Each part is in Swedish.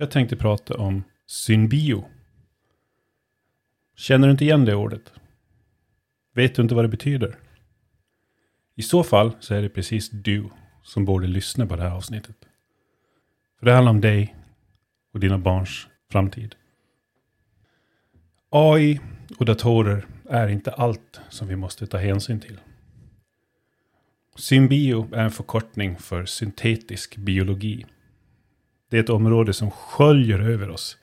Jag tänkte prata om synbio. Känner du inte igen det ordet? Vet du inte vad det betyder? I så fall så är det precis du som borde lyssna på det här avsnittet. För det handlar om dig och dina barns framtid. AI och datorer är inte allt som vi måste ta hänsyn till. Synbio är en förkortning för syntetisk biologi. Det är ett område som sköljer över oss,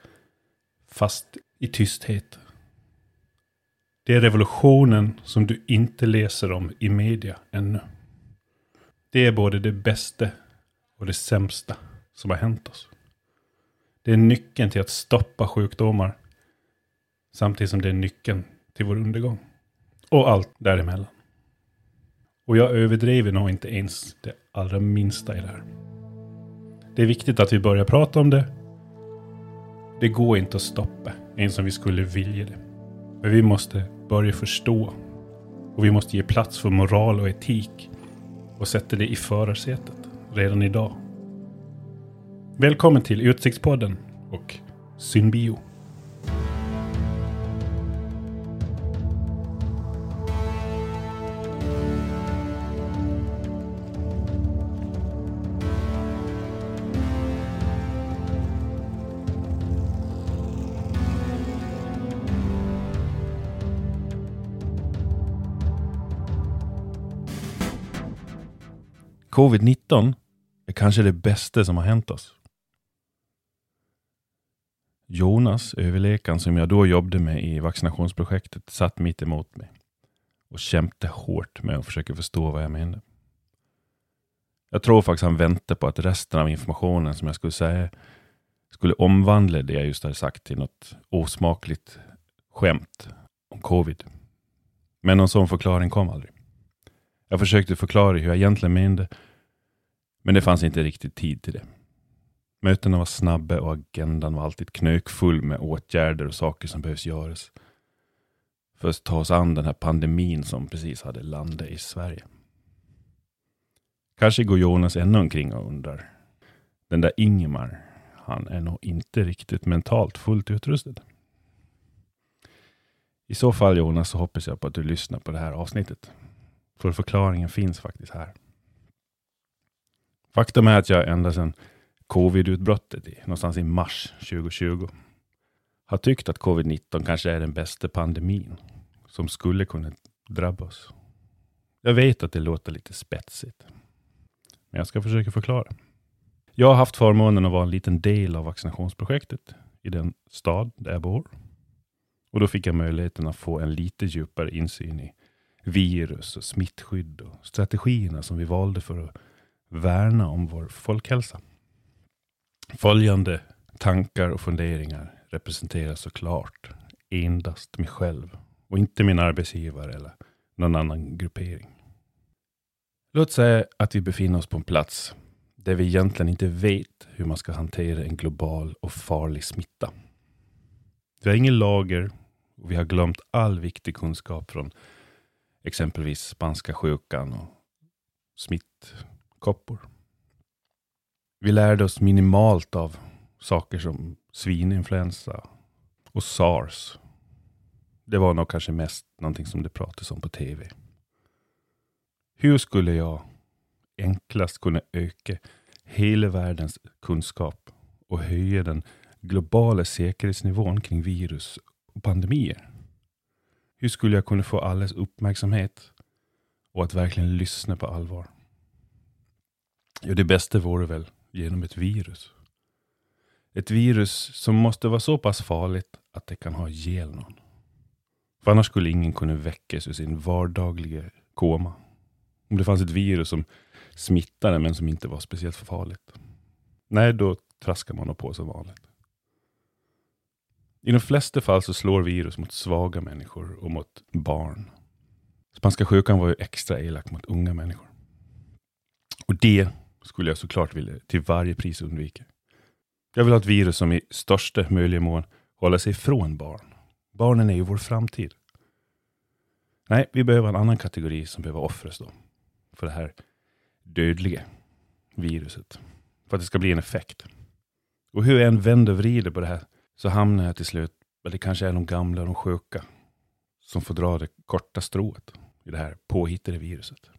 fast i tysthet. Det är revolutionen som du inte läser om i media ännu. Det är både det bästa och det sämsta som har hänt oss. Det är nyckeln till att stoppa sjukdomar. Samtidigt som det är nyckeln till vår undergång. Och allt däremellan. Och jag överdriver nog inte ens det allra minsta i det här. Det är viktigt att vi börjar prata om det. Det går inte att stoppa, ens om vi skulle vilja det. Men vi måste börja förstå. Och vi måste ge plats för moral och etik. Och sätta det i förarsätet redan idag. Välkommen till Utsiktspodden och Synbio. Covid-19 är kanske det bästa som har hänt oss. Jonas, överläkaren som jag då jobbade med i vaccinationsprojektet, satt mitt emot mig och kämpade hårt med att försöka förstå vad jag menade. Jag tror faktiskt han väntade på att resten av informationen som jag skulle säga skulle omvandla det jag just hade sagt till något osmakligt skämt om covid. Men någon sån förklaring kom aldrig. Jag försökte förklara hur jag egentligen menade, men det fanns inte riktigt tid till det. Mötena var snabba och agendan var alltid knökfull med åtgärder och saker som behövs göras. För att ta oss an den här pandemin som precis hade landat i Sverige. Kanske går Jonas ännu omkring och undrar. Den där Ingemar, han är nog inte riktigt mentalt fullt utrustad. I så fall Jonas så hoppas jag på att du lyssnar på det här avsnittet. För förklaringen finns faktiskt här. Faktum är att jag ända sedan covid-utbrottet någonstans i mars 2020 har tyckt att covid-19 kanske är den bästa pandemin som skulle kunna drabba oss. Jag vet att det låter lite spetsigt, men jag ska försöka förklara. Jag har haft förmånen att vara en liten del av vaccinationsprojektet i den stad där jag bor. Och då fick jag möjligheten att få en lite djupare insyn i virus och smittskydd och strategierna som vi valde för att värna om vår folkhälsa. Följande tankar och funderingar representerar såklart endast mig själv och inte min arbetsgivare eller någon annan gruppering. Låt säga att vi befinner oss på en plats där vi egentligen inte vet hur man ska hantera en global och farlig smitta. Vi har ingen lager och vi har glömt all viktig kunskap från exempelvis spanska sjukan och smitt smittkoppor. Vi lärde oss minimalt av saker som svininfluensa och sars. Det var nog kanske mest någonting som det pratades om på tv. Hur skulle jag enklast kunna öka hela världens kunskap och höja den globala säkerhetsnivån kring virus och pandemier? Hur skulle jag kunna få allas uppmärksamhet och att verkligen lyssna på allvar? Jo, det bästa vore väl genom ett virus. Ett virus som måste vara så pass farligt att det kan ha ihjäl någon. För annars skulle ingen kunna väckas ur sin vardagliga koma. Om det fanns ett virus som smittade men som inte var speciellt farligt. Nej, då traskar man på som vanligt. I de flesta fall så slår virus mot svaga människor och mot barn. Spanska sjukan var ju extra elak mot unga människor. Och det skulle jag såklart vilja till varje pris undvika. Jag vill ha ett virus som i största möjliga mån håller sig ifrån barn. Barnen är ju vår framtid. Nej, vi behöver en annan kategori som behöver offras då. För det här dödliga viruset. För att det ska bli en effekt. Och hur jag än vänder och vrider på det här så hamnar jag till slut, att det kanske är de gamla och de sjuka som får dra det korta strået i det här påhittade viruset.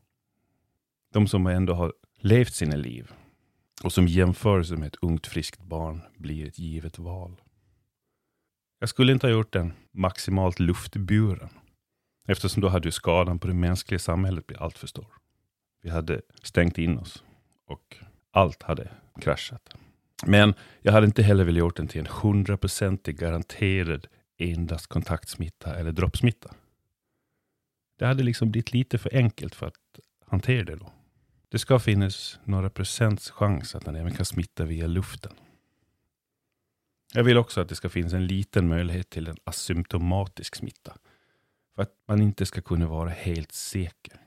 De som ändå har levt sina liv och som jämförelse med ett ungt friskt barn blir ett givet val. Jag skulle inte ha gjort den maximalt luftburen eftersom då hade ju skadan på det mänskliga samhället blivit alltför stor. Vi hade stängt in oss och allt hade kraschat. Men jag hade inte heller velat gjort den till en hundraprocentig garanterad endast kontaktsmitta eller droppsmitta. Det hade liksom blivit lite för enkelt för att hantera det då. Det ska finnas några procents chans att den även kan smitta via luften. Jag vill också att det ska finnas en liten möjlighet till en asymptomatisk smitta. För att man inte ska kunna vara helt säker.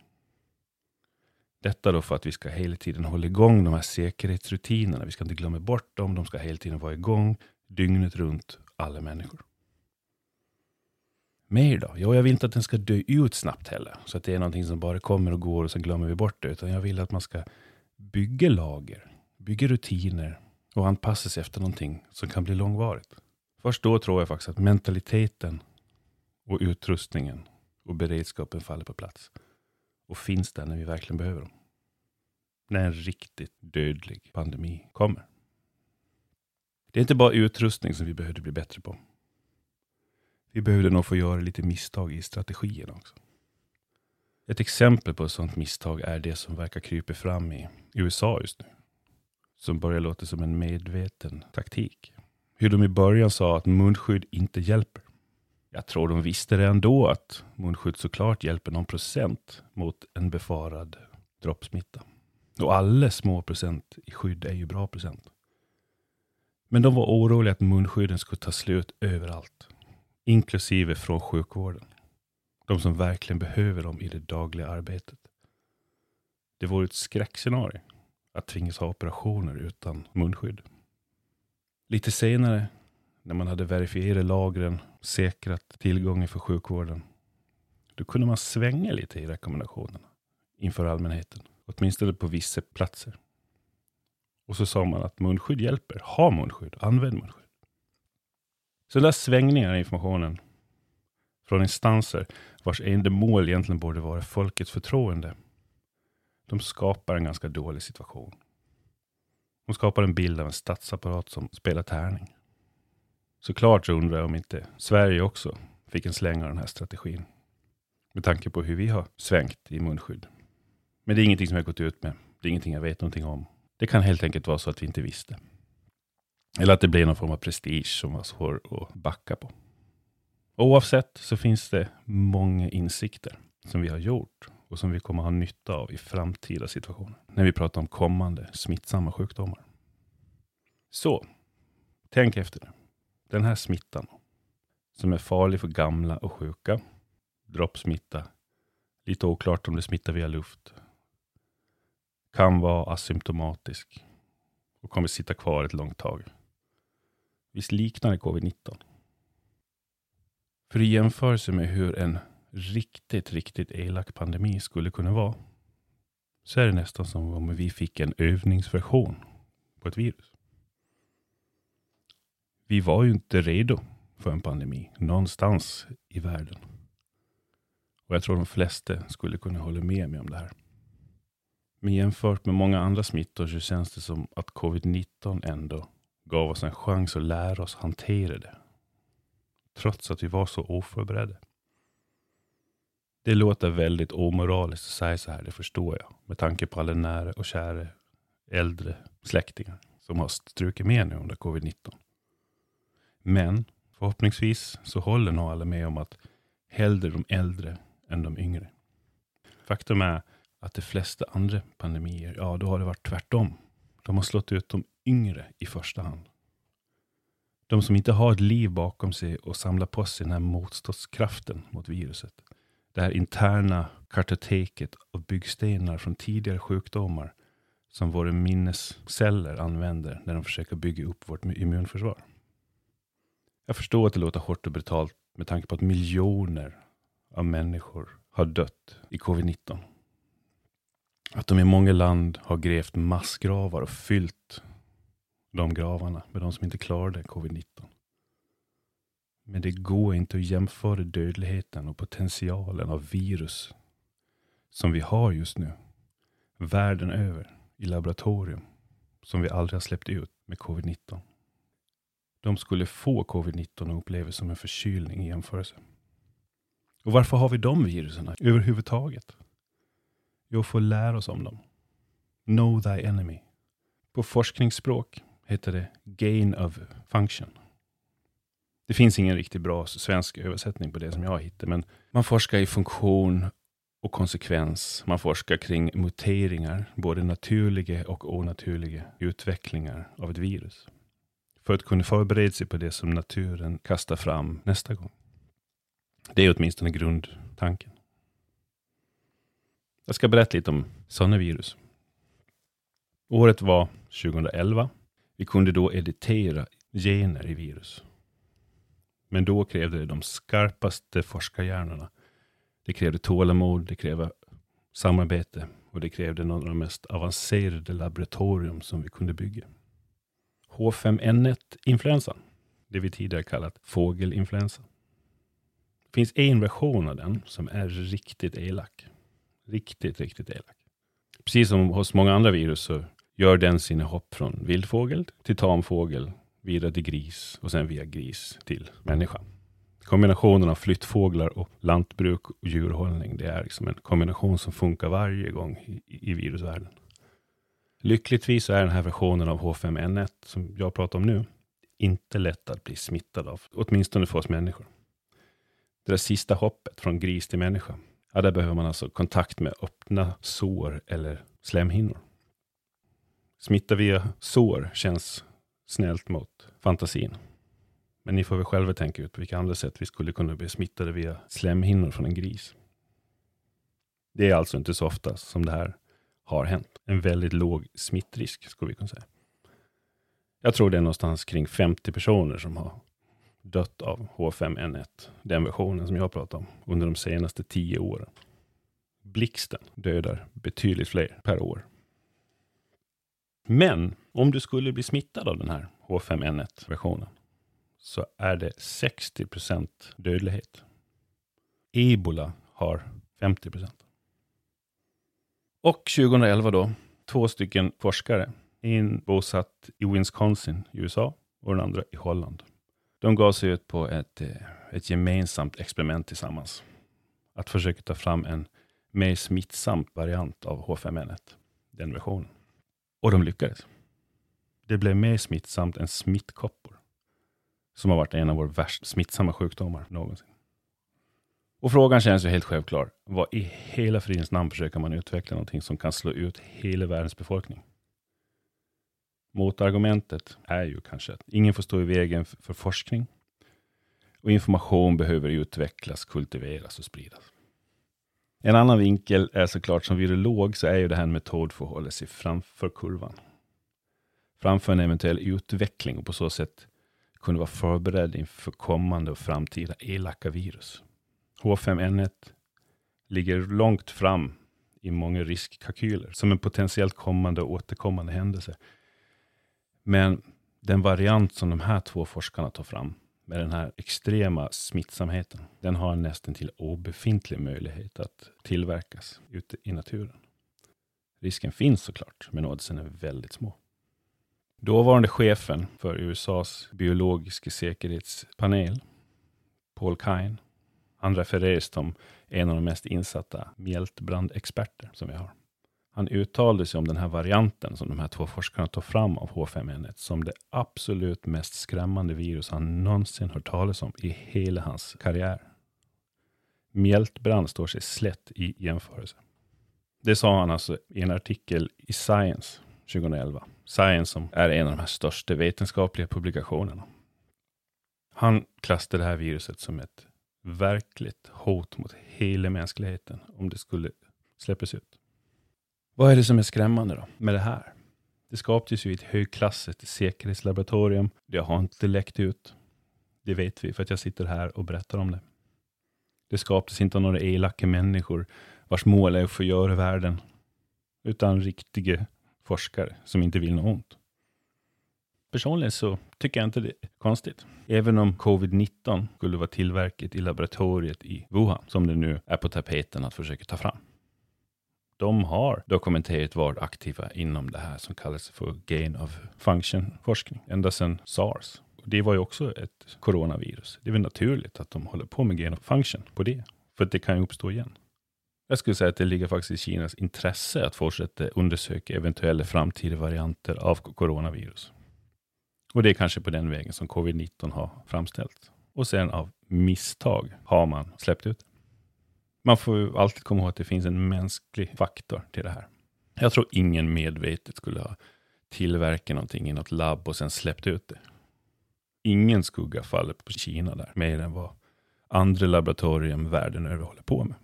Detta då för att vi ska hela tiden hålla igång de här säkerhetsrutinerna. Vi ska inte glömma bort dem. De ska hela tiden vara igång dygnet runt, alla människor. Mer då? Jo, jag vill inte att den ska dö ut snabbt heller. Så att det är någonting som bara kommer och går och sen glömmer vi bort det. Utan jag vill att man ska bygga lager, bygga rutiner och anpassa sig efter någonting som kan bli långvarigt. Först då tror jag faktiskt att mentaliteten och utrustningen och beredskapen faller på plats. Och finns där när vi verkligen behöver dem. När en riktigt dödlig pandemi kommer. Det är inte bara utrustning som vi behövde bli bättre på. Vi behövde nog få göra lite misstag i strategierna också. Ett exempel på ett sådant misstag är det som verkar krypa fram i USA just nu. Som börjar låta som en medveten taktik. Hur de i början sa att munskydd inte hjälper. Jag tror de visste redan då att munskydd såklart hjälper någon procent mot en befarad droppsmitta. Och alla små procent i skydd är ju bra procent. Men de var oroliga att munskydden skulle ta slut överallt inklusive från sjukvården. De som verkligen behöver dem i det dagliga arbetet. Det vore ett skräckscenario att tvingas ha operationer utan munskydd. Lite senare, när man hade verifierat lagren, säkrat tillgången för sjukvården, då kunde man svänga lite i rekommendationerna inför allmänheten, åtminstone på vissa platser. Och så sa man att munskydd hjälper. Ha munskydd, använd munskydd. Så där svängningar i informationen från instanser vars enda mål egentligen borde vara folkets förtroende. De skapar en ganska dålig situation. De skapar en bild av en statsapparat som spelar tärning. Såklart så undrar jag om inte Sverige också fick en släng av den här strategin. Med tanke på hur vi har svängt i munskydd. Men det är ingenting som jag gått ut med. Det är ingenting jag vet någonting om. Det kan helt enkelt vara så att vi inte visste. Eller att det blir någon form av prestige som var svår att backa på. Oavsett så finns det många insikter som vi har gjort och som vi kommer ha nytta av i framtida situationer. När vi pratar om kommande smittsamma sjukdomar. Så, tänk efter nu. Den här smittan som är farlig för gamla och sjuka. Droppsmitta. Lite oklart om det smittar via luft. Kan vara asymptomatisk och kommer sitta kvar ett långt tag. Visst liknar det covid-19? För i jämförelse med hur en riktigt, riktigt elak pandemi skulle kunna vara, så är det nästan som om vi fick en övningsversion på ett virus. Vi var ju inte redo för en pandemi någonstans i världen. Och jag tror de flesta skulle kunna hålla med mig om det här. Men jämfört med många andra smittor så känns det som att covid-19 ändå gav oss en chans att lära oss hantera det. Trots att vi var så oförberedda. Det låter väldigt omoraliskt att säga så här, det förstår jag. Med tanke på alla nära och kära äldre släktingar som har strukit med nu under covid-19. Men förhoppningsvis så håller nog alla med om att hellre de äldre än de yngre. Faktum är att de flesta andra pandemier, ja då har det varit tvärtom. De har slått ut de yngre i första hand. De som inte har ett liv bakom sig och samlar på sig den här motståndskraften mot viruset. Det här interna kartoteket av byggstenar från tidigare sjukdomar som våra minnesceller använder när de försöker bygga upp vårt immunförsvar. Jag förstår att det låter hårt och brutalt med tanke på att miljoner av människor har dött i covid-19. Att de i många land har grävt massgravar och fyllt de gravarna med de som inte klarade covid-19. Men det går inte att jämföra dödligheten och potentialen av virus som vi har just nu, världen över, i laboratorium, som vi aldrig har släppt ut med covid-19. De skulle få covid-19 och uppleva som en förkylning i jämförelse. Och varför har vi de virusen överhuvudtaget? Jo, för att lära oss om dem. Know thy enemy. På forskningsspråk heter det gain of function. Det finns ingen riktigt bra svensk översättning på det som jag hittar, men man forskar i funktion och konsekvens. Man forskar kring muteringar, både naturliga och onaturliga utvecklingar av ett virus. För att kunna förbereda sig på det som naturen kastar fram nästa gång. Det är åtminstone grundtanken. Jag ska berätta lite om sådana virus. Året var 2011. Vi kunde då editera gener i virus. Men då krävde det de skarpaste forskarhjärnorna. Det krävde tålamod, det krävde samarbete och det krävde några av de mest avancerade laboratorium som vi kunde bygga. H5N1-influensan, det vi tidigare kallat fågelinfluensa. Det finns en version av den som är riktigt elak. Riktigt, riktigt elak. Precis som hos många andra virus så gör den sina hopp från vildfågel till tamfågel, vidare till gris och sen via gris till människa. Kombinationen av flyttfåglar och lantbruk och djurhållning, det är liksom en kombination som funkar varje gång i, i virusvärlden. Lyckligtvis är den här versionen av H5N1 som jag pratar om nu inte lätt att bli smittad av, åtminstone för oss människor. Det där sista hoppet från gris till människa, ja, där behöver man alltså kontakt med öppna sår eller slemhinnor. Smitta via sår känns snällt mot fantasin. Men ni får väl själva tänka ut på vilka andra sätt vi skulle kunna bli smittade via slemhinnor från en gris. Det är alltså inte så ofta som det här har hänt. En väldigt låg smittrisk skulle vi kunna säga. Jag tror det är någonstans kring 50 personer som har dött av H5N1, den versionen som jag pratar om, under de senaste tio åren. Blixten dödar betydligt fler per år. Men om du skulle bli smittad av den här H5N1-versionen så är det 60 procent dödlighet. Ebola har 50 procent. Och 2011 då, två stycken forskare, en bosatt i Wisconsin i USA och den andra i Holland. De gav sig ut på ett, eh, ett gemensamt experiment tillsammans. Att försöka ta fram en mer smittsam variant av H5N1, den versionen. Och de lyckades. Det blev mer smittsamt än smittkoppor, som har varit en av våra värst smittsamma sjukdomar någonsin. Och frågan känns ju helt självklar. Vad i hela fridens namn försöker man utveckla någonting som kan slå ut hela världens befolkning? Motargumentet är ju kanske att ingen får stå i vägen för forskning och information behöver utvecklas, kultiveras och spridas. En annan vinkel är såklart som virolog så är ju det här en metod för att hålla sig framför kurvan. Framför en eventuell utveckling och på så sätt kunna vara förberedd inför kommande och framtida elaka virus. H5N1 ligger långt fram i många riskkalkyler som en potentiellt kommande och återkommande händelse. Men den variant som de här två forskarna tar fram med den här extrema smittsamheten, den har nästan till obefintlig möjlighet att tillverkas ute i naturen. Risken finns såklart, men oddsen är väldigt små. Dåvarande chefen för USAs biologiska säkerhetspanel, Paul Kine, han refereras som en av de mest insatta mjältbrandexperter som vi har. Han uttalade sig om den här varianten som de här två forskarna tog fram av H5N1 som det absolut mest skrämmande virus han någonsin hört talas om i hela hans karriär. Mjältbrand står sig slätt i jämförelse. Det sa han alltså i en artikel i Science 2011. Science som är en av de här största vetenskapliga publikationerna. Han klassade det här viruset som ett verkligt hot mot hela mänskligheten om det skulle släppas ut. Vad är det som är skrämmande då med det här? Det skapades ju i ett högklassigt säkerhetslaboratorium. Det har inte läckt ut. Det vet vi för att jag sitter här och berättar om det. Det skapades inte av några elaka människor vars mål är att förgöra världen, utan riktiga forskare som inte vill något ont. Personligen så tycker jag inte det är konstigt. Även om covid-19 skulle vara tillverkat i laboratoriet i Wuhan, som det nu är på tapeten att försöka ta fram. De har dokumenterat varit aktiva inom det här som kallas för gain of function-forskning, ända sedan sars. Det var ju också ett coronavirus. Det är väl naturligt att de håller på med gain of function på det, för att det kan ju uppstå igen. Jag skulle säga att det ligger faktiskt i Kinas intresse att fortsätta undersöka eventuella framtida varianter av coronavirus. Och det är kanske på den vägen som covid-19 har framställts. Och sen av misstag har man släppt ut. Man får ju alltid komma ihåg att det finns en mänsklig faktor till det här. Jag tror ingen medvetet skulle ha tillverkat någonting i något labb och sen släppt ut det. Ingen skugga faller på Kina där, mer än vad andra laboratorium världen över håller på med.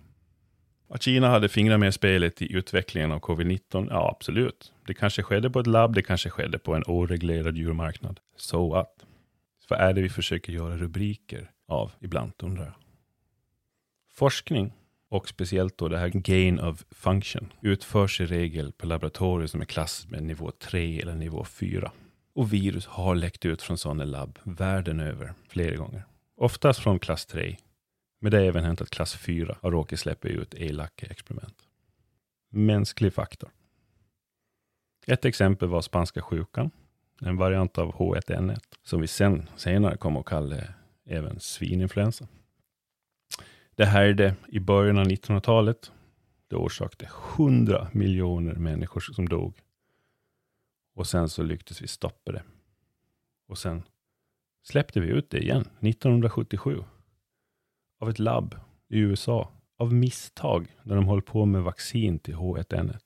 Att Kina hade fingrar med i spelet i utvecklingen av covid-19, ja absolut. Det kanske skedde på ett labb, det kanske skedde på en oreglerad djurmarknad. So what? Vad är det vi försöker göra rubriker av ibland, undrar jag. Forskning, och speciellt då det här gain of function, utförs i regel på laboratorier som är klass med nivå 3 eller nivå 4. Och virus har läckt ut från sådana labb världen över flera gånger. Oftast från klass 3 men det har även hänt att klass 4 har råkat släppa ut elaka experiment. Mänsklig faktor. Ett exempel var spanska sjukan, en variant av H1N1, som vi sen, senare kom att kalla även svininfluensa. Det härjde i början av 1900-talet. Det orsakade 100 miljoner människor som dog. Och sen så lyckades vi stoppa det. Och sen släppte vi ut det igen, 1977 av ett labb i USA av misstag när de höll på med vaccin till H1N1.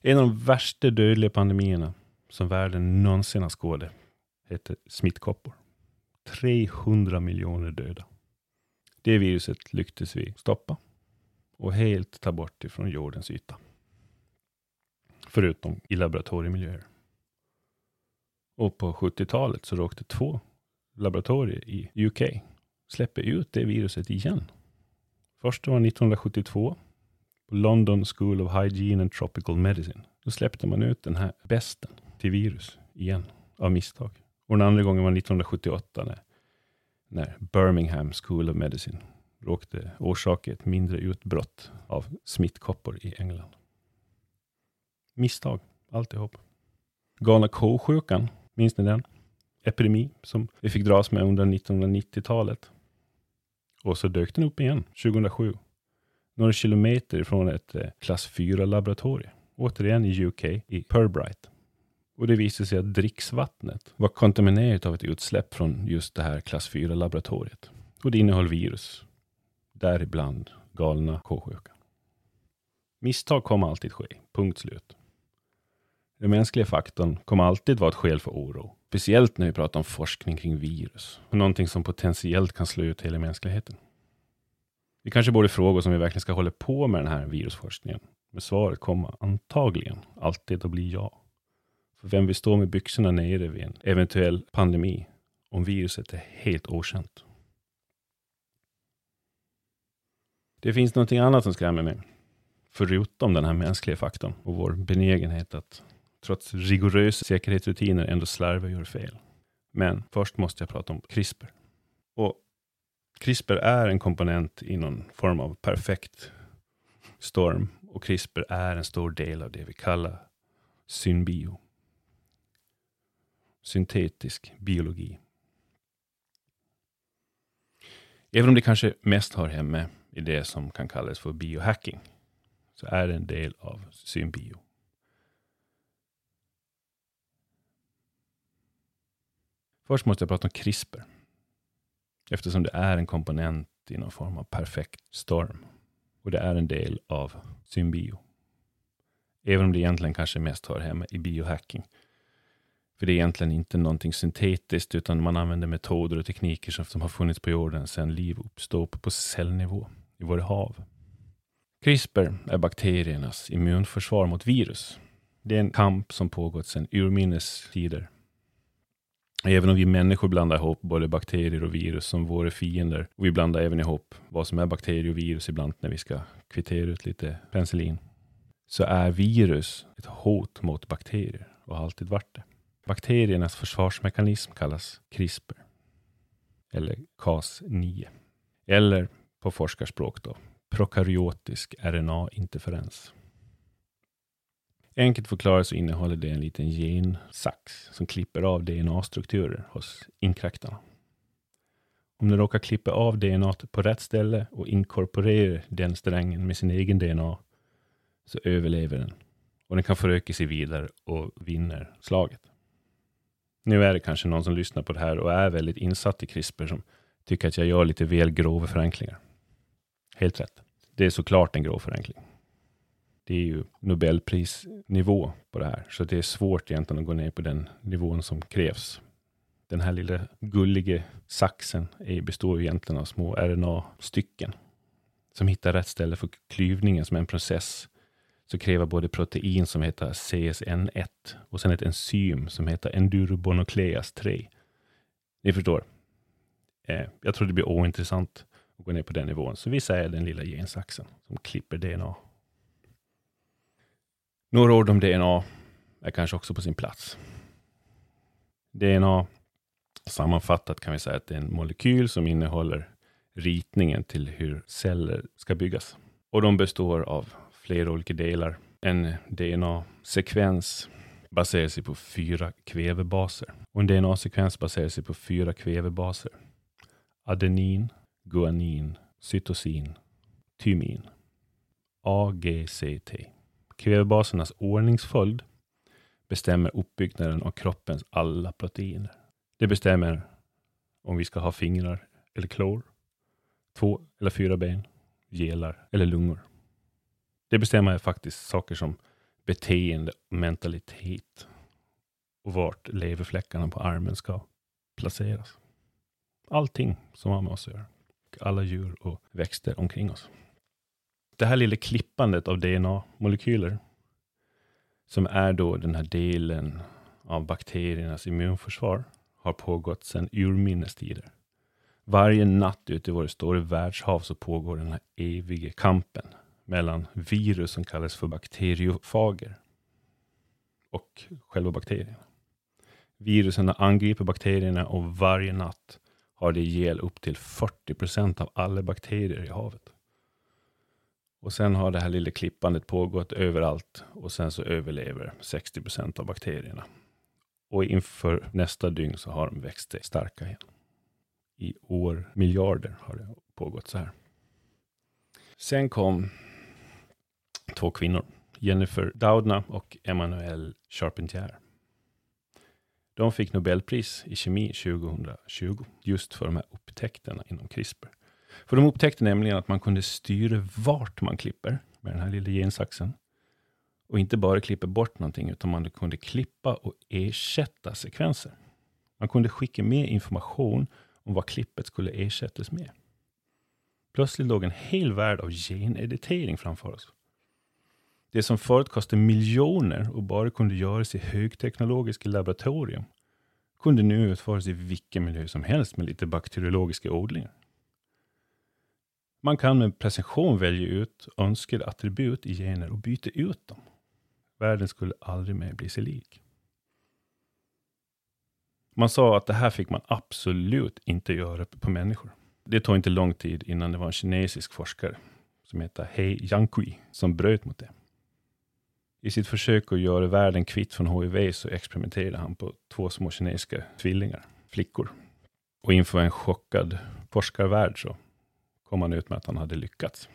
En av de värsta dödliga pandemierna som världen någonsin har skådat heter smittkoppor. 300 miljoner döda. Det viruset lyckades vi stoppa och helt ta bort ifrån jordens yta. Förutom i laboratoriemiljöer. Och på 70-talet så råkade två laboratorier i UK släppa ut det viruset igen. Först var 1972 på London School of Hygiene and Tropical Medicine. Då släppte man ut den här besten till virus igen av misstag. Och den andra gången var 1978 när, när Birmingham School of Medicine råkade orsaka ett mindre utbrott av smittkoppor i England. Misstag, alltihop. Galna ko-sjukan, minns ni den? epidemi som vi fick dras med under 1990-talet. Och så dök den upp igen 2007. Några kilometer ifrån ett eh, klass 4-laboratorium. Återigen i UK, i Purbright. Och det visade sig att dricksvattnet var kontaminerat av ett utsläpp från just det här klass 4-laboratoriet. Och det innehöll virus. Däribland galna k-sjukan. Misstag kommer alltid ske, punkt slut. Den mänskliga faktorn kommer alltid vara ett skäl för oro. Speciellt när vi pratar om forskning kring virus. Och någonting som potentiellt kan slå ut hela mänskligheten. Vi kanske borde fråga oss om vi verkligen ska hålla på med den här virusforskningen. Men svaret kommer antagligen alltid att bli ja. Vem vill stå med byxorna nere vid en eventuell pandemi om viruset är helt okänt? Det finns någonting annat som skrämmer mig. Förutom den här mänskliga faktorn och vår benägenhet att trots rigorösa säkerhetsrutiner ändå slarva och gör fel. Men först måste jag prata om CRISPR. Och CRISPR är en komponent i någon form av perfekt storm och CRISPR är en stor del av det vi kallar synbio. Syntetisk biologi. Även om det kanske mest hör hemma i det som kan kallas för biohacking, så är det en del av synbio. Först måste jag prata om CRISPR. Eftersom det är en komponent i någon form av perfekt storm. Och det är en del av synbio. Även om det egentligen kanske mest hör hemma i biohacking. För det är egentligen inte någonting syntetiskt, utan man använder metoder och tekniker som, som har funnits på jorden sedan liv uppstod på cellnivå i våra hav. CRISPR är bakteriernas immunförsvar mot virus. Det är en kamp som pågått sedan urminnes tider Även om vi människor blandar ihop både bakterier och virus som våra fiender. Och vi blandar även ihop vad som är bakterier och virus ibland när vi ska kvittera ut lite penicillin. Så är virus ett hot mot bakterier och har alltid varit det. Bakteriernas försvarsmekanism kallas CRISPR, eller Cas9, eller på forskarspråk då, prokaryotisk RNA-interferens. Enkelt förklarat så innehåller det en liten gensax som klipper av DNA-strukturer hos inkräktarna. Om den råkar klippa av DNA på rätt ställe och inkorporerar den strängen med sin egen DNA så överlever den. Och den kan föröka sig vidare och vinner slaget. Nu är det kanske någon som lyssnar på det här och är väldigt insatt i CRISPR som tycker att jag gör lite väl grova förenklingar. Helt rätt. Det är såklart en grov förenkling. Det är ju Nobelprisnivå på det här, så det är svårt egentligen att gå ner på den nivån som krävs. Den här lilla gulliga saxen består egentligen av små RNA-stycken som hittar rätt ställe för klyvningen som är en process så kräver både protein som heter CSN1 och sen ett enzym som heter endurobonukleas 3. Ni förstår. Eh, jag tror det blir ointressant att gå ner på den nivån, så vi säger den lilla gensaxen som klipper DNA. Några ord om DNA är kanske också på sin plats. DNA sammanfattat kan vi säga att det är en molekyl som innehåller ritningen till hur celler ska byggas. Och de består av flera olika delar. En DNA-sekvens baserar sig på fyra kvävebaser. Och en DNA-sekvens baserar sig på fyra kvävebaser. Adenin, guanin, cytosin, tymin. AGCT. Kvävebasernas ordningsföljd bestämmer uppbyggnaden av kroppens alla proteiner. Det bestämmer om vi ska ha fingrar eller klor, två eller fyra ben, gelar eller lungor. Det bestämmer faktiskt saker som beteende, mentalitet och vart leverfläckarna på armen ska placeras. Allting som har med oss att göra. Alla djur och växter omkring oss. Det här lilla klippandet av DNA-molekyler, som är då den här delen av bakteriernas immunförsvar, har pågått sedan urminnes tider. Varje natt ute i våra stora världshav så pågår den här eviga kampen mellan virus som kallas för bakteriofager och själva bakterierna. Virusen angriper bakterierna och varje natt har det ihjäl upp till 40 procent av alla bakterier i havet. Och sen har det här lilla klippandet pågått överallt och sen så överlever 60 procent av bakterierna. Och inför nästa dygn så har de växt sig starka igen. I år miljarder har det pågått så här. Sen kom två kvinnor. Jennifer Doudna och Emmanuelle Charpentier. De fick Nobelpris i kemi 2020 just för de här upptäckterna inom CRISPR. För de upptäckte nämligen att man kunde styra vart man klipper med den här lilla gensaxen. Och inte bara klippa bort någonting, utan man kunde klippa och ersätta sekvenser. Man kunde skicka med information om vad klippet skulle ersättas med. Plötsligt låg en hel värld av geneditering framför oss. Det som förut kostade miljoner och bara kunde göras i högteknologiska laboratorium kunde nu utföras i vilken miljö som helst med lite bakteriologiska odlingar. Man kan med precision välja ut önskade attribut i gener och byta ut dem. Världen skulle aldrig mer bli sig lik. Man sa att det här fick man absolut inte göra på människor. Det tog inte lång tid innan det var en kinesisk forskare som heter He Yankui som bröt mot det. I sitt försök att göra världen kvitt från HIV så experimenterade han på två små kinesiska tvillingar, flickor. Och inför en chockad forskarvärld så kom han ut med att han hade lyckats.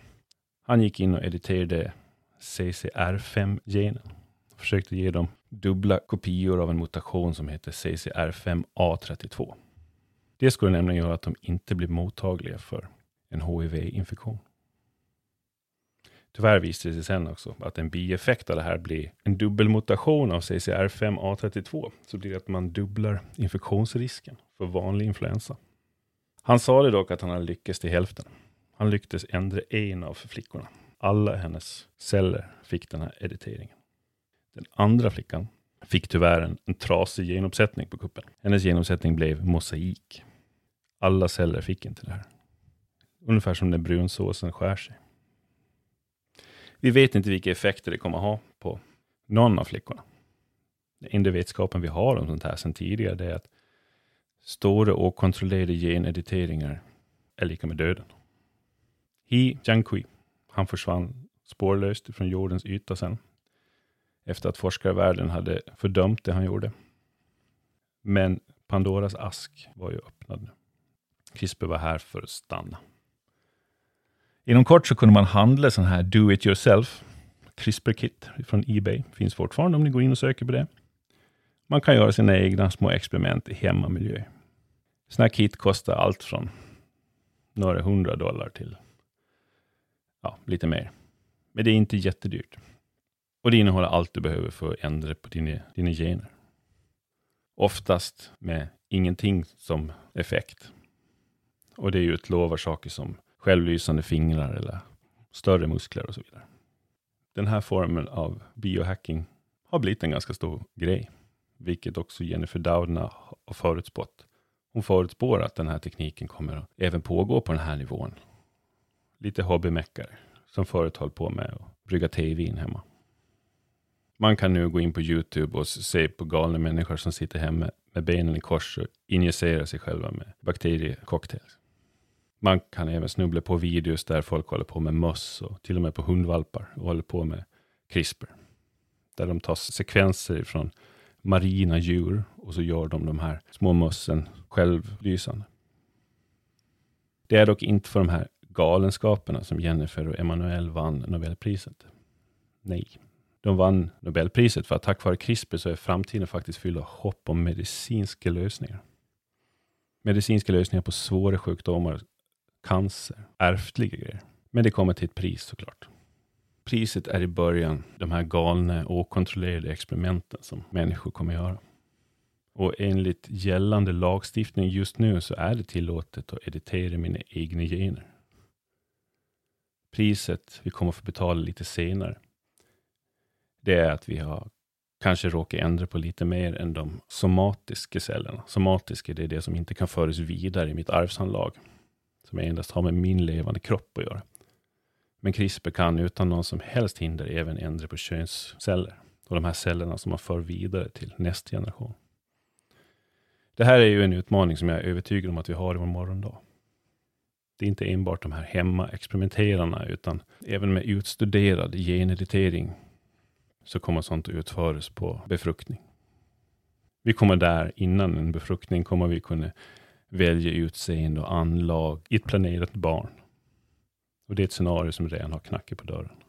Han gick in och editerade CCR5-genen. Försökte ge dem dubbla kopior av en mutation som heter CCR5A32. Det skulle nämligen göra att de inte blir mottagliga för en HIV-infektion. Tyvärr visade det sig sen också att en bieffekt av det här blir en dubbelmutation av CCR5A32. Så blir det att man dubblar infektionsrisken för vanlig influensa. Han sa det dock att han hade lyckats till hälften. Han lyckades ändra en av flickorna. Alla hennes celler fick den här editeringen. Den andra flickan fick tyvärr en, en trasig genuppsättning på kuppen. Hennes genuppsättning blev mosaik. Alla celler fick inte det här. Ungefär som när brunsåsen skär sig. Vi vet inte vilka effekter det kommer att ha på någon av flickorna. Den enda vetskapen vi har om sånt här sedan tidigare, det är att stora okontrollerade genediteringar är lika med döden. He Jiankui, han försvann spårlöst från jordens yta sen, efter att forskarvärlden hade fördömt det han gjorde. Men Pandoras ask var ju öppnad nu. CRISPR var här för att stanna. Inom kort så kunde man handla sån här do it yourself CRISPR-kit från Ebay. Finns fortfarande om ni går in och söker på det. Man kan göra sina egna små experiment i hemmamiljö. Sådana här kit kostar allt från några hundra dollar till ja, lite mer. Men det är inte jättedyrt. Och det innehåller allt du behöver för att ändra på dina, dina gener. Oftast med ingenting som effekt. Och det utlovar saker som självlysande fingrar eller större muskler och så vidare. Den här formen av biohacking har blivit en ganska stor grej, vilket också Jennifer Doudna har förutspått. Hon förutspår att den här tekniken kommer att även pågå på den här nivån. Lite hobbymäckare som förut höll på med att brygga te i vin hemma. Man kan nu gå in på YouTube och se på galna människor som sitter hemma med benen i kors och injicerar sig själva med bakteriecocktails. Man kan även snubbla på videos där folk håller på med möss och till och med på hundvalpar och håller på med CRISPR. Där de tar sekvenser från marina djur och så gör de de här små mössen självlysande. Det är dock inte för de här galenskaperna som Jennifer och Emanuel vann Nobelpriset. Nej, de vann Nobelpriset för att tack vare CRISPR så är framtiden faktiskt fylld av hopp om medicinska lösningar. Medicinska lösningar på svåra sjukdomar, cancer, ärftliga grejer. Men det kommer till ett pris såklart. Priset är i början de här galna, okontrollerade experimenten som människor kommer göra. Och enligt gällande lagstiftning just nu så är det tillåtet att editera mina egna gener. Priset vi kommer få betala lite senare det är att vi har kanske råkat ändra på lite mer än de somatiska cellerna. Somatiska, det är det som inte kan föras vidare i mitt arvsanlag, som endast har med min levande kropp att göra. Men CRISPR kan utan någon som helst hinder även ändra på könsceller och de här cellerna som man för vidare till nästa generation. Det här är ju en utmaning som jag är övertygad om att vi har i vår morgondag. Det är inte enbart de här hemmaexperimenterarna, utan även med utstuderad geneditering så kommer sånt att utföras på befruktning. Vi kommer där, innan en befruktning, kommer vi kunna välja utseende och anlag i ett planerat barn. Och det är ett scenario som redan har knackat på dörren.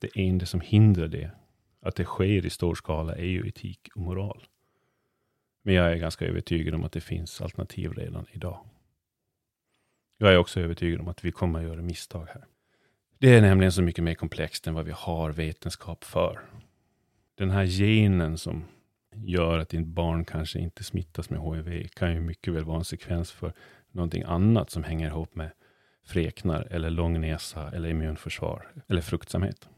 Det enda som hindrar det, att det sker i stor skala, är ju etik och moral. Men jag är ganska övertygad om att det finns alternativ redan idag. Jag är också övertygad om att vi kommer att göra misstag här. Det är nämligen så mycket mer komplext än vad vi har vetenskap för. Den här genen som gör att ditt barn kanske inte smittas med HIV kan ju mycket väl vara en sekvens för någonting annat som hänger ihop med fräknar eller lång näsa eller immunförsvar eller fruktsamhet.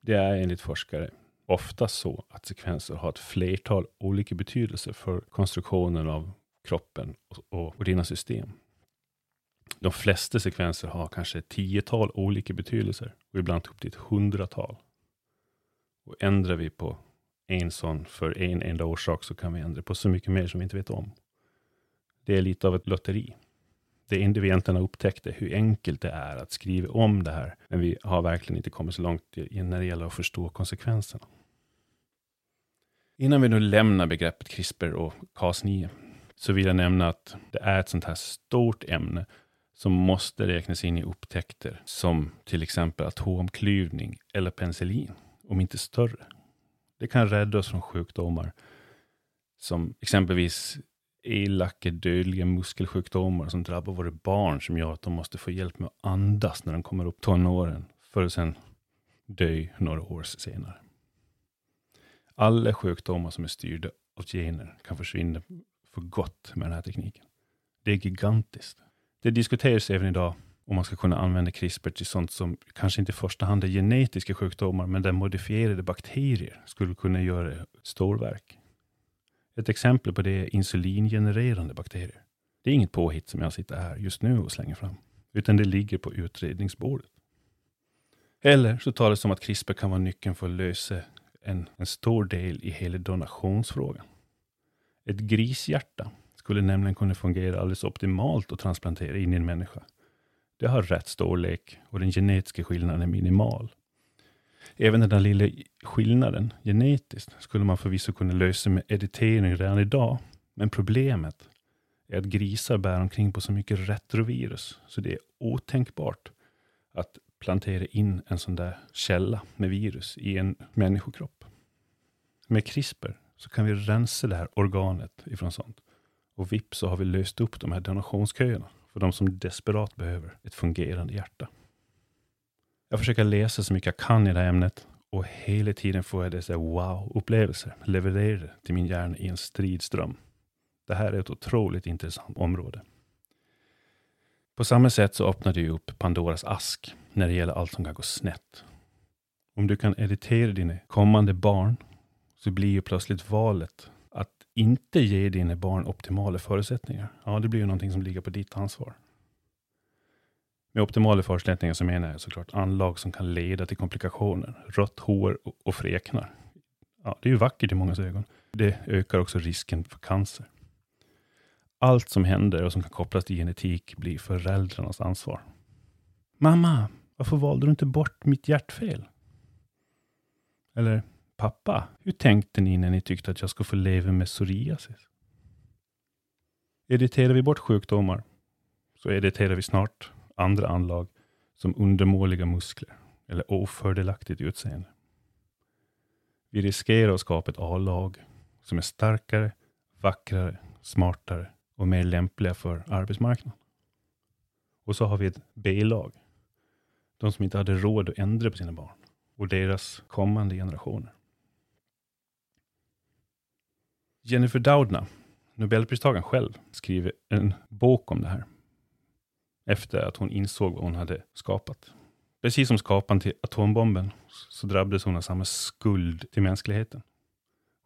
Det är enligt forskare ofta så att sekvenser har ett flertal olika betydelser för konstruktionen av kroppen och, och dina system de flesta sekvenser har kanske ett tiotal olika betydelser och ibland upp till ett hundratal. Och ändrar vi på en sån för en enda orsak så kan vi ändra på så mycket mer som vi inte vet om. Det är lite av ett lotteri. Det enda vi egentligen har upptäckt är hur enkelt det är att skriva om det här, men vi har verkligen inte kommit så långt när det gäller att förstå konsekvenserna. Innan vi nu lämnar begreppet CRISPR och Cas9 så vill jag nämna att det är ett sånt här stort ämne som måste räknas in i upptäckter som till exempel atomklyvning eller penicillin, om inte större. Det kan rädda oss från sjukdomar som exempelvis elaka dödliga muskelsjukdomar som drabbar våra barn som gör att de måste få hjälp med att andas när de kommer upp tonåren för att sen dö några år senare. Alla sjukdomar som är styrda av gener kan försvinna för gott med den här tekniken. Det är gigantiskt. Det diskuteras även idag och man ska kunna använda CRISPR till sånt som kanske inte i första hand är genetiska sjukdomar, men där modifierade bakterier skulle kunna göra storverk. Ett exempel på det är insulingenererande bakterier. Det är inget påhitt som jag sitter här just nu och slänger fram, utan det ligger på utredningsbordet. Eller så talas det om att CRISPR kan vara nyckeln för att lösa en, en stor del i hela donationsfrågan. Ett grishjärta skulle nämligen kunna fungera alldeles optimalt att transplantera in i en människa. Det har rätt storlek och den genetiska skillnaden är minimal. Även den där lilla skillnaden genetiskt skulle man förvisso kunna lösa med editering redan idag. Men problemet är att grisar bär omkring på så mycket retrovirus, så det är otänkbart att plantera in en sån där källa med virus i en människokropp. Med CRISPR så kan vi rensa det här organet ifrån sånt. Och vips så har vi löst upp de här donationsköerna för de som desperat behöver ett fungerande hjärta. Jag försöker läsa så mycket jag kan i det här ämnet och hela tiden får jag dessa wow-upplevelser levererade till min hjärna i en stridström. Det här är ett otroligt intressant område. På samma sätt så öppnar du upp Pandoras ask när det gäller allt som kan gå snett. Om du kan editera dina kommande barn så blir ju plötsligt valet inte ge dina barn optimala förutsättningar. Ja, det blir ju någonting som ligger på ditt ansvar. Med optimala förutsättningar så menar jag såklart anlag som kan leda till komplikationer, rött hår och fräknar. Ja, det är ju vackert i många ögon. Det ökar också risken för cancer. Allt som händer och som kan kopplas till genetik blir föräldrarnas ansvar. Mamma, varför valde du inte bort mitt hjärtfel? Eller, pappa, hur tänkte ni när ni tyckte att jag skulle få leva med psoriasis? Editerar vi bort sjukdomar, så editerar vi snart andra anlag som undermåliga muskler eller ofördelaktigt utseende. Vi riskerar att skapa ett A-lag som är starkare, vackrare, smartare och mer lämpliga för arbetsmarknaden. Och så har vi ett B-lag. De som inte hade råd att ändra på sina barn och deras kommande generationer. Jennifer Doudna, Nobelpristagaren själv, skriver en bok om det här. Efter att hon insåg vad hon hade skapat. Precis som skaparen till atombomben så drabbades hon av samma skuld till mänskligheten.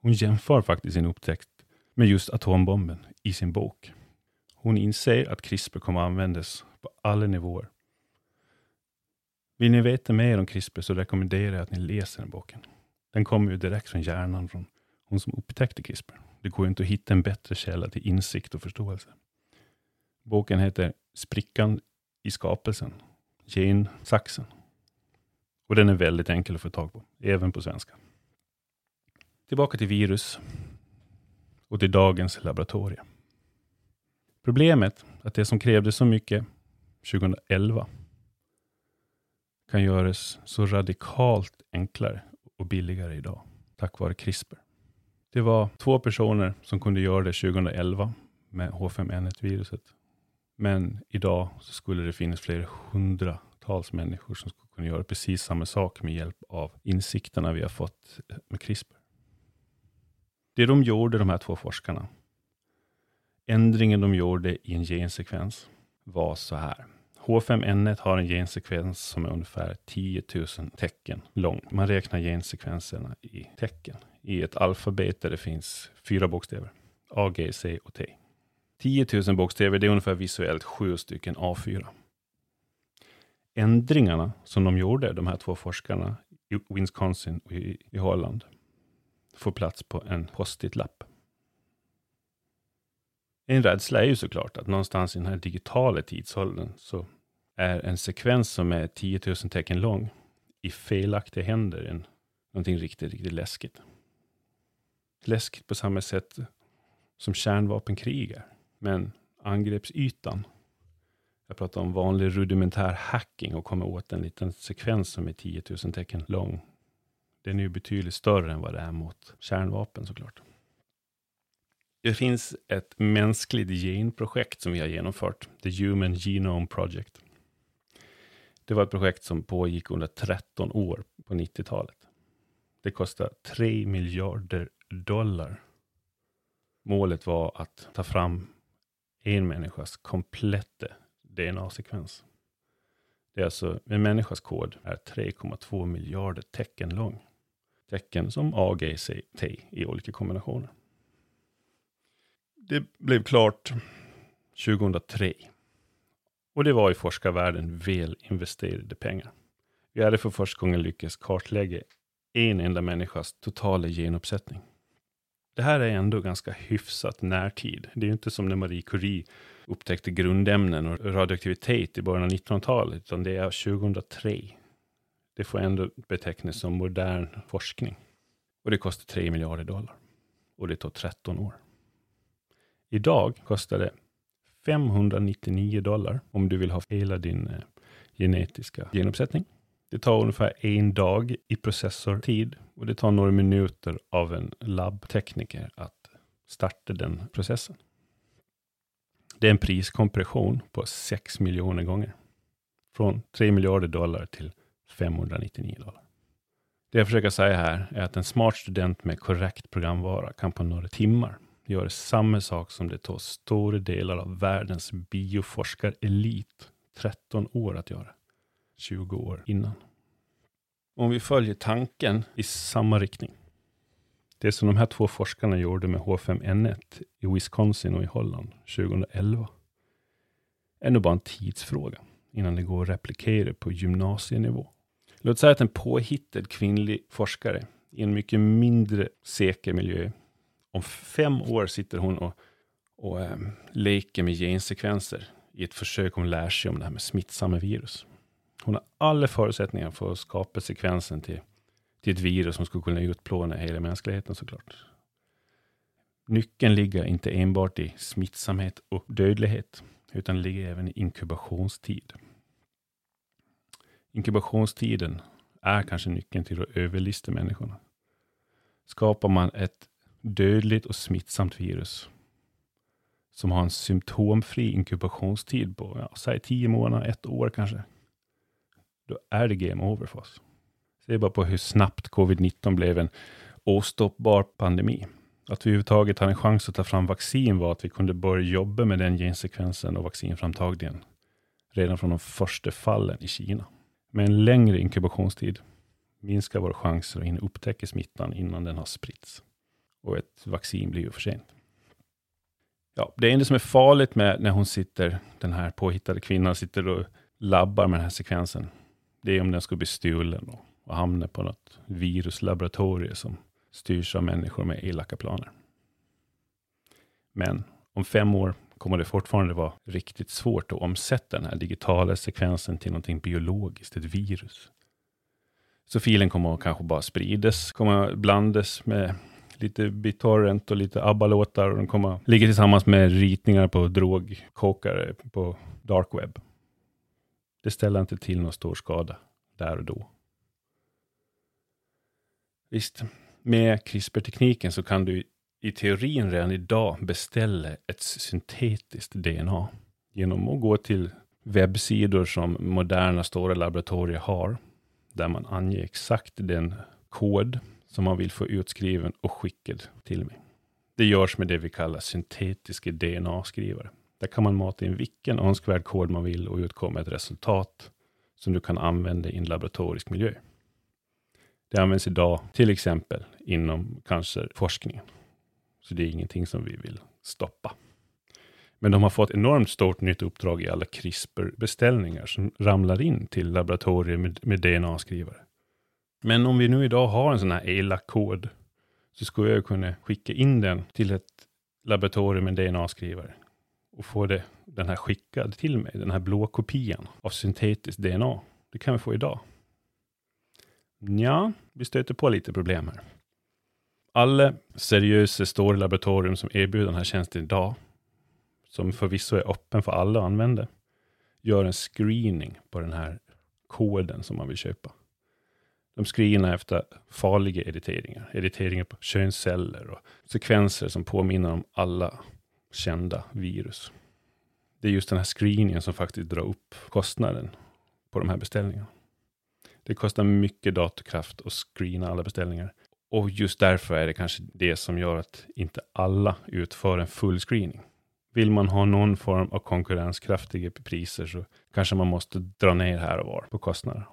Hon jämför faktiskt sin upptäckt med just atombomben i sin bok. Hon inser att CRISPR kommer att användas på alla nivåer. Vill ni veta mer om CRISPR så rekommenderar jag att ni läser den boken. Den kommer ju direkt från hjärnan från hon som upptäckte CRISPR. Det går inte att hitta en bättre källa till insikt och förståelse. Boken heter Sprickan i skapelsen, gensaxen. Och den är väldigt enkel att få tag på, även på svenska. Tillbaka till virus och till dagens laboratorium. Problemet är att det som krävdes så mycket 2011 kan göras så radikalt enklare och billigare idag, tack vare CRISPR. Det var två personer som kunde göra det 2011 med H5N1-viruset. Men idag så skulle det finnas flera hundratals människor som skulle kunna göra precis samma sak med hjälp av insikterna vi har fått med CRISPR. Det de gjorde, de här två forskarna, ändringen de gjorde i en gensekvens var så här. H5N1 har en gensekvens som är ungefär 10 000 tecken lång. Man räknar gensekvenserna i tecken i ett alfabet där det finns fyra bokstäver. A, G, C och T. 10 000 bokstäver, det är ungefär visuellt sju stycken A4. Ändringarna som de gjorde, de här två forskarna i Wisconsin och i, i Holland, får plats på en post-it-lapp. En rädsla är ju såklart att någonstans i den här digitala tidsåldern så är en sekvens som är 10 000 tecken lång i felaktiga händer en, någonting riktigt, riktigt läskigt. Läskigt på samma sätt som kärnvapenkrig är. Men angreppsytan, jag pratar om vanlig rudimentär hacking och kommer åt en liten sekvens som är 10 000 tecken lång. Den är ju betydligt större än vad det är mot kärnvapen såklart. Det finns ett mänskligt genprojekt som vi har genomfört, The Human Genome Project. Det var ett projekt som pågick under 13 år på 90-talet. Det kostade 3 miljarder dollar. Målet var att ta fram en människas kompletta DNA-sekvens. Det är alltså, en människas kod är 3,2 miljarder tecken lång. Tecken som A, G, C, T i olika kombinationer. Det blev klart 2003. Och det var i forskarvärlden väl investerade pengar. Vi hade för första gången lyckats kartlägga en enda människas totala genuppsättning. Det här är ändå ganska hyfsat närtid. Det är ju inte som när Marie Curie upptäckte grundämnen och radioaktivitet i början av 1900-talet, utan det är 2003. Det får ändå betecknas som modern forskning. Och det kostar 3 miljarder dollar. Och det tar 13 år. Idag kostar det 599 dollar om du vill ha hela din eh, genetiska genuppsättning. Det tar ungefär en dag i processortid och det tar några minuter av en labbtekniker att starta den processen. Det är en priskompression på 6 miljoner gånger. Från 3 miljarder dollar till 599 dollar. Det jag försöker säga här är att en smart student med korrekt programvara kan på några timmar göra samma sak som det tar stora delar av världens bioforskarelit 13 år att göra. 20 år innan. Om vi följer tanken i samma riktning. Det som de här två forskarna gjorde med H5N1 i Wisconsin och i Holland 2011 är nog bara en tidsfråga innan det går att replikera på gymnasienivå. Låt säga att en påhittad kvinnlig forskare i en mycket mindre säker miljö, om fem år sitter hon och, och äh, leker med gensekvenser i ett försök att lära sig om det här med smittsamma virus. Hon har alla förutsättningar för att skapa sekvensen till, till ett virus som skulle kunna utplåna hela mänskligheten såklart. Nyckeln ligger inte enbart i smittsamhet och dödlighet, utan ligger även i inkubationstid. Inkubationstiden är kanske nyckeln till att överlista människorna. Skapar man ett dödligt och smittsamt virus som har en symptomfri inkubationstid på, ja, säg tio månader, ett år kanske, då är det game over för oss. Se bara på hur snabbt covid-19 blev en ostoppbar pandemi. Att vi överhuvudtaget hade en chans att ta fram vaccin var att vi kunde börja jobba med den gensekvensen och vaccinframtagningen redan från de första fallen i Kina. Med en längre inkubationstid minskar våra chanser att hinna upptäcka smittan innan den har spritts. Och ett vaccin blir ju för sent. Ja, det enda som är farligt med när hon sitter, den här påhittade kvinnan, sitter och labbar med den här sekvensen, det är om den skulle bli stulen och, och hamna på något viruslaboratorium som styrs av människor med elaka planer. Men om fem år kommer det fortfarande vara riktigt svårt att omsätta den här digitala sekvensen till någonting biologiskt, ett virus. Så filen kommer kanske bara spridas, kommer blandas med lite BitTorrent och lite ABBA-låtar och de kommer ligga tillsammans med ritningar på drogkokare på dark web. Det ställer inte till någon stor skada där och då. Visst, med CRISPR-tekniken så kan du i teorin redan idag beställa ett syntetiskt DNA genom att gå till webbsidor som moderna stora laboratorier har, där man anger exakt den kod som man vill få utskriven och skickad till mig. Det görs med det vi kallar syntetiska DNA-skrivare. Där kan man mata in vilken önskvärd kod man vill och utkomma ett resultat som du kan använda i en laboratorisk miljö. Det används idag till exempel inom cancerforskningen. Så det är ingenting som vi vill stoppa. Men de har fått enormt stort nytt uppdrag i alla CRISPR-beställningar som ramlar in till laboratorier med, med DNA-skrivare. Men om vi nu idag har en sån här elak kod så skulle jag kunna skicka in den till ett laboratorium med DNA-skrivare och få det, den här skickad till mig, den här blå kopian av syntetiskt DNA. Det kan vi få idag. Ja, vi stöter på lite problem här. Alla seriösa stora laboratorium som erbjuder den här tjänsten idag, som förvisso är öppen för alla att använda, gör en screening på den här koden som man vill köpa. De screenar efter farliga editeringar, editeringar på könsceller och sekvenser som påminner om alla kända virus. Det är just den här screeningen som faktiskt drar upp kostnaden på de här beställningarna. Det kostar mycket datorkraft att screena alla beställningar. Och just därför är det kanske det som gör att inte alla utför en full screening. Vill man ha någon form av konkurrenskraftiga priser så kanske man måste dra ner här och var på kostnader.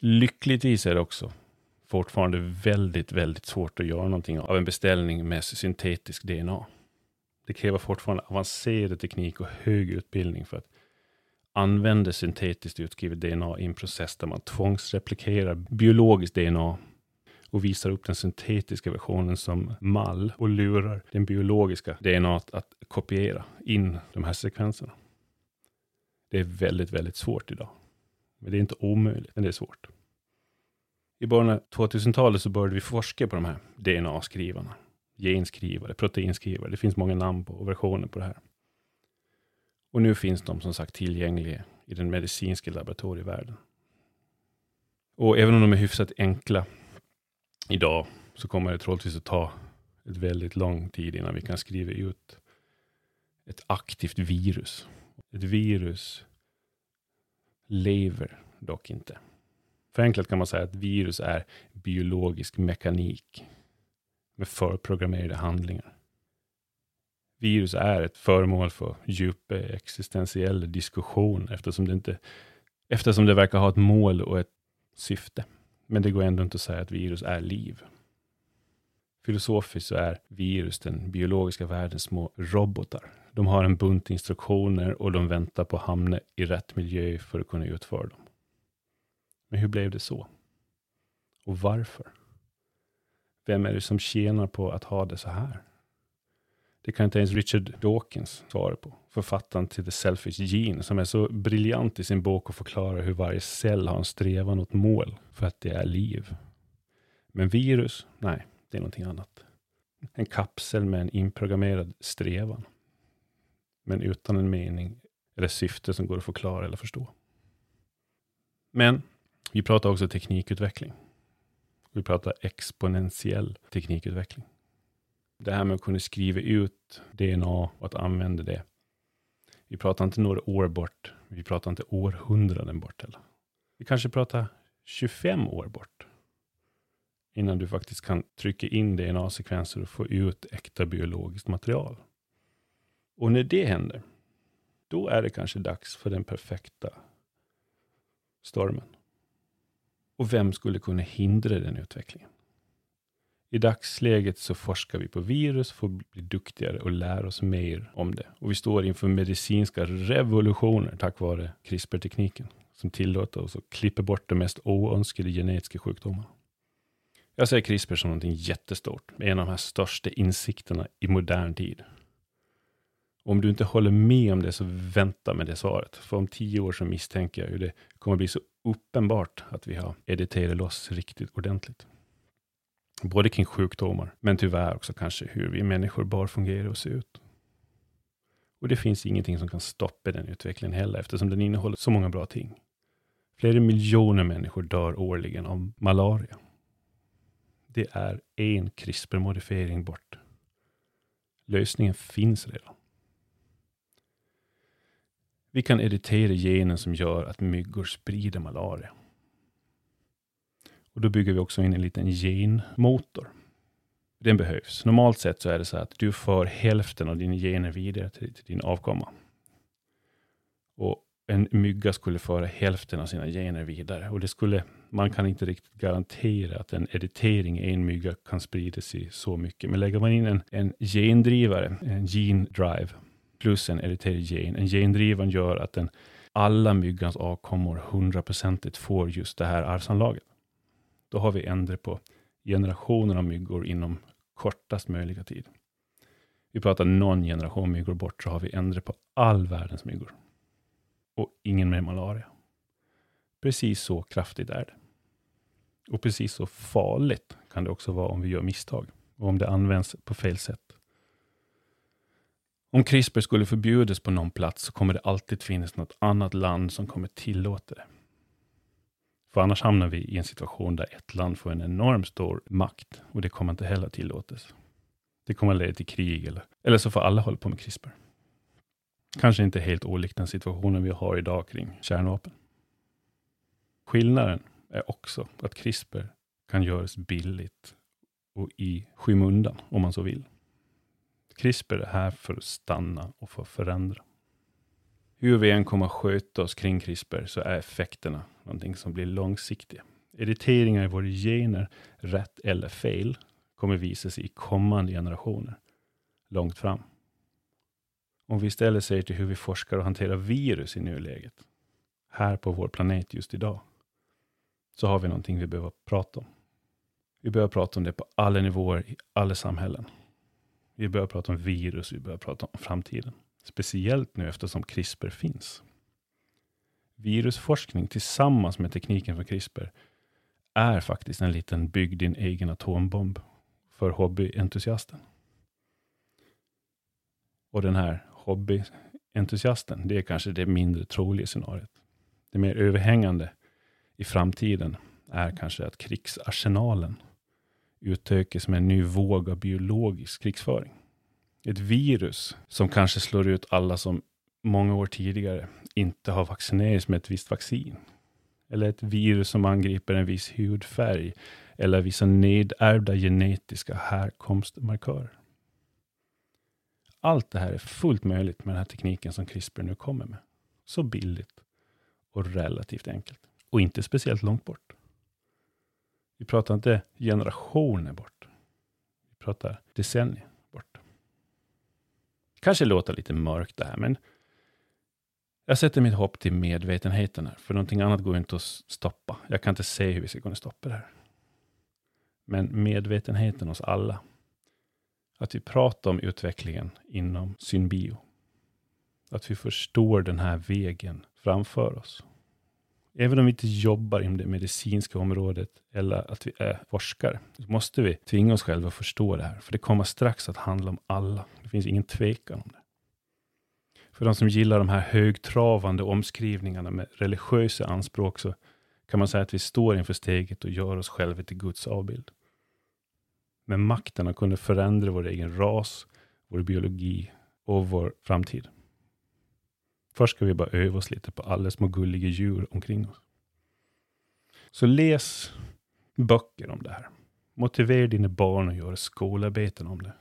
Lyckligtvis är det också fortfarande väldigt, väldigt svårt att göra någonting av en beställning med syntetisk DNA. Det kräver fortfarande avancerad teknik och hög utbildning för att använda syntetiskt utskrivet DNA i en process där man tvångsreplikerar biologiskt DNA och visar upp den syntetiska versionen som mall och lurar den biologiska DNA att, att kopiera in de här sekvenserna. Det är väldigt, väldigt svårt idag. Men det är inte omöjligt, men det är svårt. I början av 2000-talet så började vi forska på de här DNA-skrivarna. Genskrivare, proteinskrivare. Det finns många namn på och versioner på det här. Och nu finns de som sagt tillgängliga i den medicinska laboratorievärlden. Och även om de är hyfsat enkla idag så kommer det troligtvis att ta ett väldigt lång tid innan vi kan skriva ut ett aktivt virus. Ett virus lever dock inte. Förenklat kan man säga att virus är biologisk mekanik med förprogrammerade handlingar. Virus är ett föremål för djupa existentiella diskussioner eftersom det, inte, eftersom det verkar ha ett mål och ett syfte. Men det går ändå inte att säga att virus är liv. Filosofiskt så är virus den biologiska världens små robotar. De har en bunt instruktioner och de väntar på att hamna i rätt miljö för att kunna utföra dem. Men hur blev det så? Och varför? Vem är det som tjänar på att ha det så här? Det kan inte ens Richard Dawkins svara på, författaren till The Selfish Gene, som är så briljant i sin bok och förklarar hur varje cell har en strävan åt mål för att det är liv. Men virus, nej, det är någonting annat. En kapsel med en inprogrammerad strävan. Men utan en mening eller syfte som går att förklara eller förstå. Men vi pratar också teknikutveckling. Vi pratar exponentiell teknikutveckling. Det här med att kunna skriva ut DNA och att använda det. Vi pratar inte några år bort. Vi pratar inte århundraden bort heller. Vi kanske pratar 25 år bort. Innan du faktiskt kan trycka in DNA-sekvenser och få ut äkta biologiskt material. Och när det händer, då är det kanske dags för den perfekta stormen. Och vem skulle kunna hindra den utvecklingen? I dagsläget så forskar vi på virus för att bli duktigare och lära oss mer om det. Och vi står inför medicinska revolutioner tack vare CRISPR-tekniken som tillåter oss att klippa bort de mest oönskade genetiska sjukdomarna. Jag ser CRISPR som någonting jättestort, en av de här största insikterna i modern tid. Om du inte håller med om det, så vänta med det svaret. För om tio år så misstänker jag hur det kommer bli så uppenbart att vi har editerat loss riktigt ordentligt. Både kring sjukdomar, men tyvärr också kanske hur vi människor bör fungera och se ut. Och det finns ingenting som kan stoppa den utvecklingen heller, eftersom den innehåller så många bra ting. Flera miljoner människor dör årligen av malaria. Det är en CRISPR-modifiering bort. Lösningen finns redan. Vi kan editera genen som gör att myggor sprider malaria. Och då bygger vi också in en liten genmotor. Den behövs. Normalt sett så är det så att du för hälften av dina gener vidare till, till din avkomma. Och en mygga skulle föra hälften av sina gener vidare. Och det skulle, man kan inte riktigt garantera att en editering i en mygga kan sprida sig så mycket. Men lägger man in en, en gendrivare, en gene drive, plus en editerad gen. En gendrivaren gör att den, alla myggans avkommor hundraprocentigt får just det här arvsanlaget. Då har vi ändrat på generationer av myggor inom kortast möjliga tid. Vi pratar någon generation myggor bort, så har vi ändrat på all världens myggor. Och ingen mer malaria. Precis så kraftigt är det. Och precis så farligt kan det också vara om vi gör misstag. Och om det används på fel sätt. Om CRISPR skulle förbjudas på någon plats så kommer det alltid finnas något annat land som kommer tillåta det. För annars hamnar vi i en situation där ett land får en enormt stor makt och det kommer inte heller tillåtas. Det kommer leda till krig eller, eller så får alla hålla på med CRISPR. Kanske inte helt olikt den situationen vi har idag kring kärnvapen. Skillnaden är också att CRISPR kan göras billigt och i skymundan om man så vill. CRISPR är här för att stanna och för att förändra. Hur vi än kommer att sköta oss kring CRISPR så är effekterna någonting som blir långsiktiga. Editeringar i våra gener, rätt eller fel, kommer visa sig i kommande generationer långt fram. Om vi istället ser till hur vi forskar och hanterar virus i nuläget, här på vår planet just idag, så har vi någonting vi behöver prata om. Vi behöver prata om det på alla nivåer i alla samhällen. Vi börjar prata om virus, vi börjar prata om framtiden. Speciellt nu eftersom CRISPR finns. Virusforskning tillsammans med tekniken för CRISPR är faktiskt en liten bygg din egen atombomb för hobbyentusiasten. Och den här hobbyentusiasten, det är kanske det mindre troliga scenariot. Det mer överhängande i framtiden är kanske att krigsarsenalen utökas med en ny våg av biologisk krigsföring. Ett virus som kanske slår ut alla som många år tidigare inte har vaccinerats med ett visst vaccin. Eller ett virus som angriper en viss hudfärg eller vissa nedärvda genetiska härkomstmarkörer. Allt det här är fullt möjligt med den här tekniken som CRISPR nu kommer med. Så billigt och relativt enkelt. Och inte speciellt långt bort. Vi pratar inte generationer bort. Vi pratar decennier bort. Kanske låter lite mörkt det här, men jag sätter mitt hopp till medvetenheten här, för någonting annat går inte att stoppa. Jag kan inte se hur vi ska kunna stoppa det här. Men medvetenheten hos alla. Att vi pratar om utvecklingen inom synbio. Att vi förstår den här vägen framför oss. Även om vi inte jobbar inom det medicinska området eller att vi är forskare, så måste vi tvinga oss själva att förstå det här. För det kommer strax att handla om alla. Det finns ingen tvekan om det. För de som gillar de här högtravande omskrivningarna med religiösa anspråk, så kan man säga att vi står inför steget och gör oss själva till Guds avbild. Med makten att kunna förändra vår egen ras, vår biologi och vår framtid. Först ska vi bara öva oss lite på alla små gulliga djur omkring oss. Så läs böcker om det här. Motivera dina barn att göra skolarbeten om det.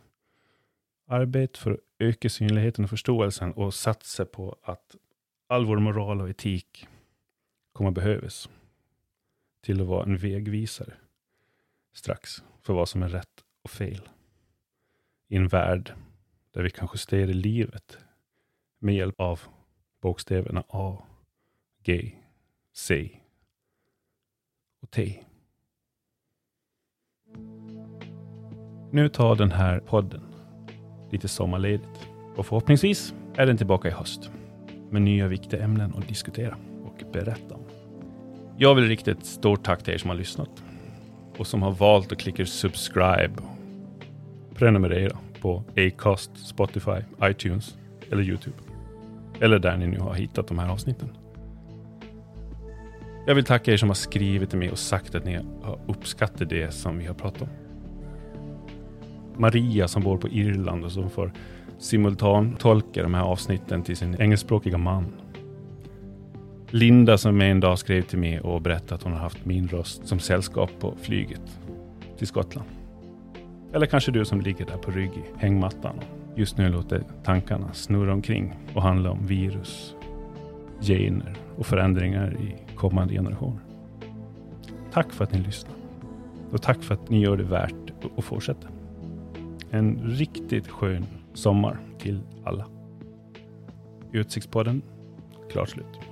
Arbeta för att öka synligheten och förståelsen och satsa på att all vår moral och etik kommer behövas till att vara en vägvisare strax för vad som är rätt och fel. I en värld där vi kan justera livet med hjälp av bokstäverna A, G, C och T. Nu tar den här podden lite sommarledigt och förhoppningsvis är den tillbaka i höst med nya viktiga ämnen att diskutera och berätta om. Jag vill rikta ett stort tack till er som har lyssnat och som har valt att klicka subscribe prenumerera på Acast, Spotify, iTunes eller Youtube. Eller där ni nu har hittat de här avsnitten. Jag vill tacka er som har skrivit till mig och sagt att ni har uppskattat det som vi har pratat om. Maria som bor på Irland och som får simultantolka de här avsnitten till sin engelskspråkiga man. Linda som en dag skrev till mig och berättade att hon har haft min röst som sällskap på flyget till Skottland. Eller kanske du som ligger där på rygg i hängmattan och just nu låter tankarna snurra omkring och handla om virus, gener och förändringar i kommande generationer. Tack för att ni lyssnar. Och tack för att ni gör det värt att fortsätta. En riktigt skön sommar till alla. Utsiktspodden, klart slut.